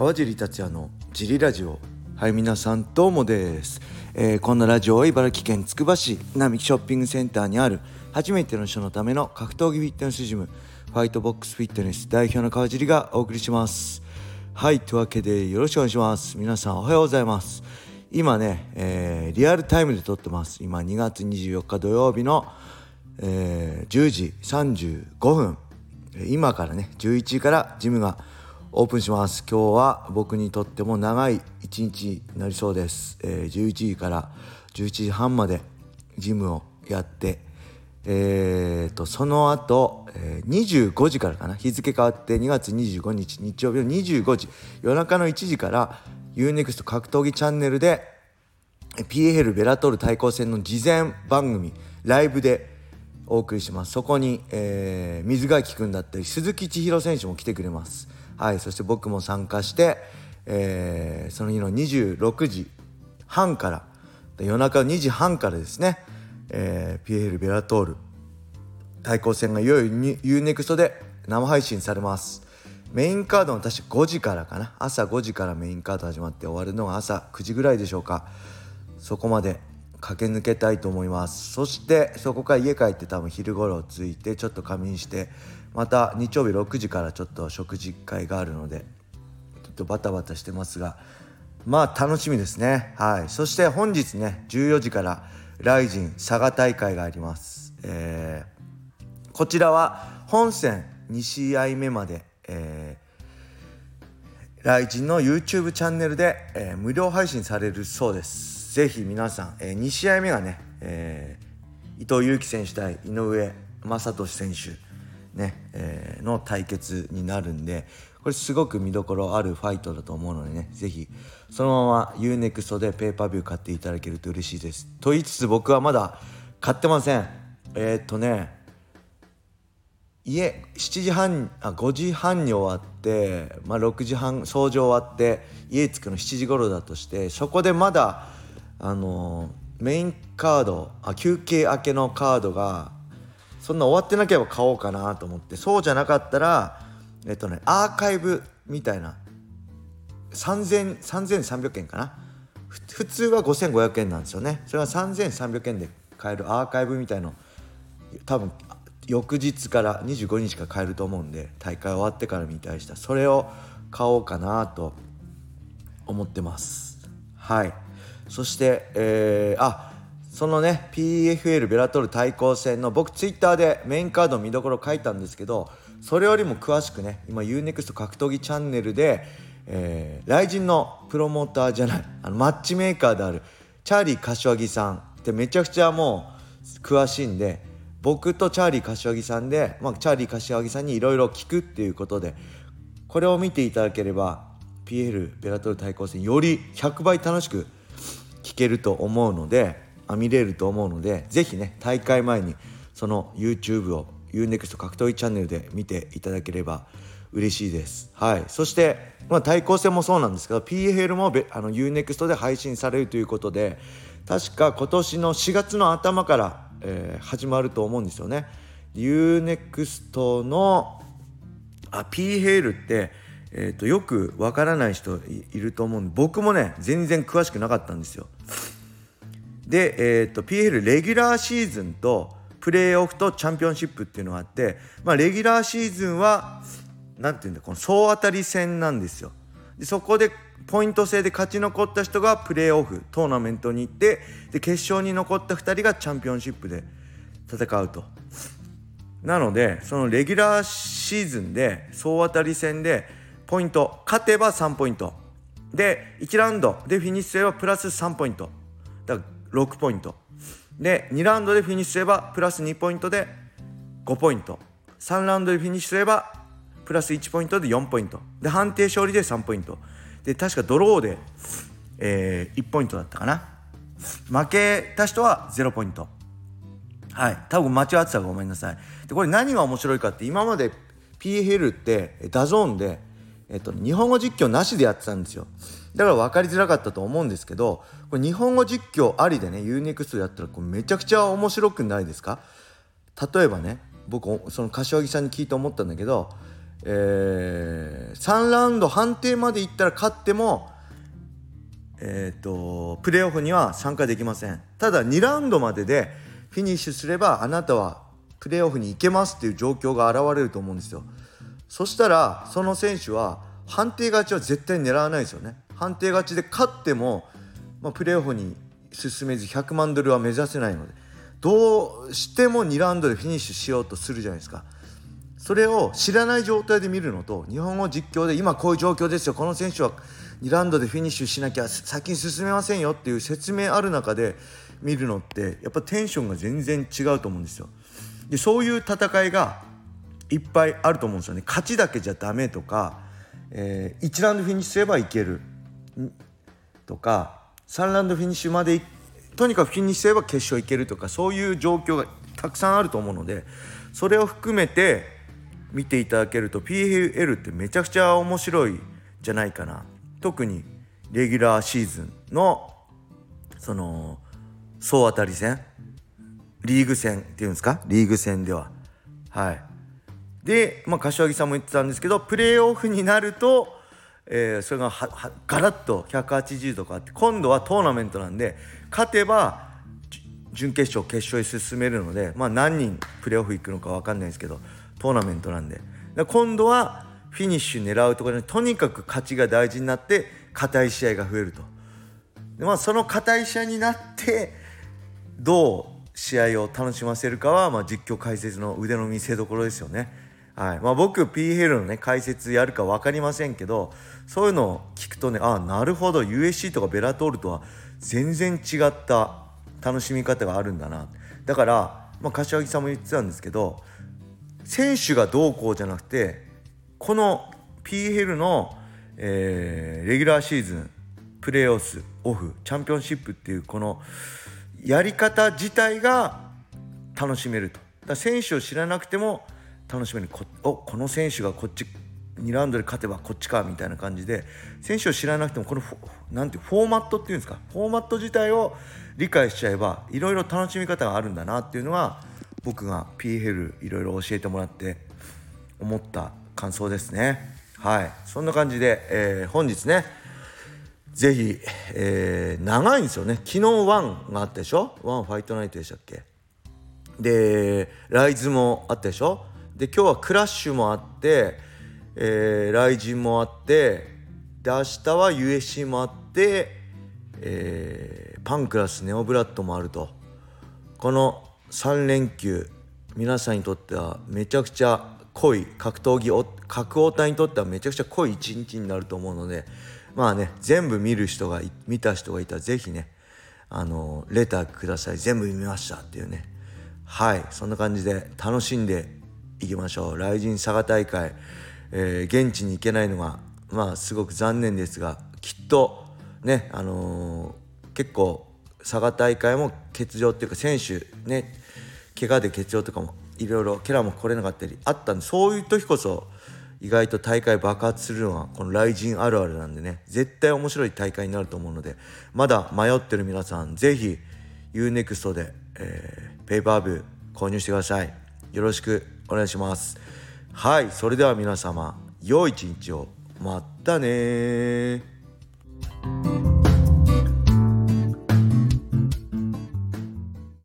川尻達也のジリラジオ。はい皆さんどうもです、えー、このラジオは茨城県つくば市並木ショッピングセンターにある初めての人のための格闘技フィットネスジムファイトボックスフィットネス代表の川尻がお送りします。はいというわけでよろしくお願いします。皆さんおはようございます。今ね、えー、リアルタイムで撮ってます。今2月24日土曜日の、えー、10時35分。今からね11時からジムがオープンします。今日は僕にとっても長い一日になりそうです、えー、11時から11時半までジムをやってえーと、その後、えー、25時からかな。日付変わって2月25日日曜日の25時。夜中の1時から UNEXT 格闘技チャンネルで PFL ベラトル対抗戦の事前番組ライブでお送りします。そこに、えー、水垣君だったり鈴木千尋選手も来てくれます。はいそして僕も参加して、えー、その日の26時半から夜中2時半からですね、えー、ピエール・ベラトール対抗戦がいよいよ UNEXT で生配信されます。メインカードの確か5時からかな。朝5時からメインカード始まって終わるのが朝9時ぐらいでしょうか。そこまで駆け抜けたいと思います。そしてそこから家帰って多分昼頃着いてちょっと仮眠してまた日曜日6時からちょっと食事会があるのでちょっとバタバタしてますがまあ楽しみですね。はい。そして本日ね14時からライジン佐賀大会があります、えー、こちらは本戦2試合目まで、えー、ライジンの YouTube チャンネルで、えー、無料配信されるそうです。ぜひ皆さん、えー、2試合目がね、えー、伊藤有希選手対井上正俊選手ね、えー、の対決になるんでこれすごく見どころあるファイトだと思うのでね是非そのまま UNEXT でペーパービュー買っていただけると嬉しいです。と言いつつ僕はまだ買ってません。えー、っとね家7時半あ5時半に終わって、まあ、6時半掃除終わって家着くの7時頃だとしてそこでまだあのメインカードあ休憩明けのカードがそんな終わってなければ買おうかなと思ってそうじゃなかったらえっとねアーカイブみたいな3300円かな？普通は5500円なんですよね。それは3300円で買えるアーカイブみたいの多分翌日から25日から買えると思うんで大会終わってから見たりしたそれを買おうかなと思ってます。はい。そしてえー、あそのね PFL ベラトル対抗戦の僕ツイッターでメインカード見どころ書いたんですけどそれよりも詳しくね今 UNEXT 格闘技チャンネルで、えー、雷神のプロモーターじゃないあのマッチメーカーであるチャーリー柏木さんってめちゃくちゃもう詳しいんで僕とチャーリー柏木さんで、まあ、チャーリー柏木さんにいろいろ聞くっていうことでこれを見ていただければ PL ベラトル対抗戦より100倍楽しくけると思うので見れると思うので是非ね大会前にその YouTube を UNEXT 格闘技チャンネルで見ていただければ嬉しいです。はい、そして、まあ、対抗戦もそうなんですけど PFL もあの UNEXT で配信されるということで確か今年の4月の頭から、えー、始まると思うんですよね。UNEXT のあ PFL って、えーと、よくわからない人いると思うんで僕もね全然詳しくなかったんですよ。で、えーと、PL レギュラーシーズンとプレーオフとチャンピオンシップっていうのがあって、まあ、レギュラーシーズンは何て言うんだこの総当たり戦なんですよ。でそこでポイント制で勝ち残った人がプレーオフトーナメントに行ってで決勝に残った2人がチャンピオンシップで戦うと。なのでそのレギュラーシーズンで総当たり戦でポイント。勝てば3ポイント。で1ラウンド。でフィニッシュすればプラス3ポイント。だから6ポイント。で2ラウンドでフィニッシュすればプラス2ポイントで5ポイント。3ラウンドでフィニッシュすればプラス1ポイントで4ポイント。で判定勝利で3ポイント。で確かドローで、えー、1ポイントだったかな。負けた人は0ポイント。はい。多分間違ってたごめんなさい。でこれ何が面白いかって今まで PFL って DAZN で、えっと、日本語実況なしでやってたんですよ。だから分かりづらかったと思うんですけどこれ日本語実況ありでね UNEXT やったらこれめちゃくちゃ面白くないですか？例えばね僕その柏木さんに聞いて思ったんだけどえー、3ラウンド判定までいったら勝ってもえーと、プレーオフには参加できません。ただ2ラウンドまででフィニッシュすればあなたはプレーオフに行けますっていう状況が現れると思うんですよ。そしたらその選手は判定勝ちは絶対狙わないですよね判定勝ちで勝っても、まあ、プレーオフに進めず100万ドルは目指せないのでどうしても2ラウンドでフィニッシュしようとするじゃないですかそれを知らない状態で見るのと日本語実況で今こういう状況ですよこの選手は2ラウンドでフィニッシュしなきゃ先に進めませんよっていう説明ある中で見るのってやっぱテンションが全然違うと思うんですよ。でそういう戦いがいっぱいあると思うんですよね。勝ちだけじゃダメとか、えー、1ラウンドフィニッシュすればいける。とか3ラウンドフィニッシュまでとにかくフィニッシュすれば決勝いけるとかそういう状況がたくさんあると思うのでそれを含めて見ていただけると PFL ってめちゃくちゃ面白いじゃないかな。特にレギュラーシーズンのその総当たり戦？リーグ戦っていうんですか？リーグ戦では。はい。で、まあ、柏木さんも言ってたんですけどプレーオフになると、えー、それがははガラッと180度変わって今度はトーナメントなんで勝てば準決勝決勝に進めるので、まあ、何人プレーオフ行くのか分かんないですけどトーナメントなんで今度はフィニッシュ狙うところにとにかく勝ちが大事になって硬い試合が増えるとで、まあ、その硬い試合になってどう試合を楽しませるかは、まあ、実況解説の腕の見せ所ですよね。はい。まあ、僕 p ヘルのね解説やるか分かりませんけどそういうのを聞くとねああなるほど USC とかベラトールとは全然違った楽しみ方があるんだな。だから、まあ、柏木さんも言ってたんですけど選手がどうこうじゃなくてこの PL の、えー、レギュラーシーズンプレーオフオフチャンピオンシップっていうこのやり方自体が楽しめると。だ選手を知らなくても楽しめるこおこの選手がこっち2ラウンドで勝てばこっちかみたいな感じで選手を知らなくてもこのなんてフォーマットっていうんですか？フォーマット自体を理解しちゃえばいろいろ楽しみ方があるんだなっていうのが僕が PL いろいろ教えてもらって思った感想ですね。はい。そんな感じで、えー、本日ねぜひ、えー、長いんですよね。昨日ワンがあったでしょ？ワンファイトナイトでしたっけ？でライズもあったでしょ？で今日はクラッシュもあって、えー、ライジンもあってで明日は USC もあって、えー、パンクラスネオブラッドもあると。この3連休皆さんにとってはめちゃくちゃ濃い格闘技格闘隊にとってはめちゃくちゃ濃い一日になると思うのでまあね全部見る人が見た人がいたら是非ねあのレターください。全部見ましたっていうね。はい。そんな感じで楽しんでいきましょう。雷神佐賀大会、えー、現地に行けないのがまあすごく残念ですがきっとねあのー、結構佐賀大会も欠場っていうか選手ね怪我で欠場とかもいろいろケラも来れなかったりあったんでそういう時こそ意外と大会爆発するのはこの雷神あるあるなんでね絶対面白い大会になると思うのでまだ迷ってる皆さん是非 UNEXT で、えー、ペーパービュー購入してください。よろしく。お願いします。はいそれでは皆様良い一日を。またね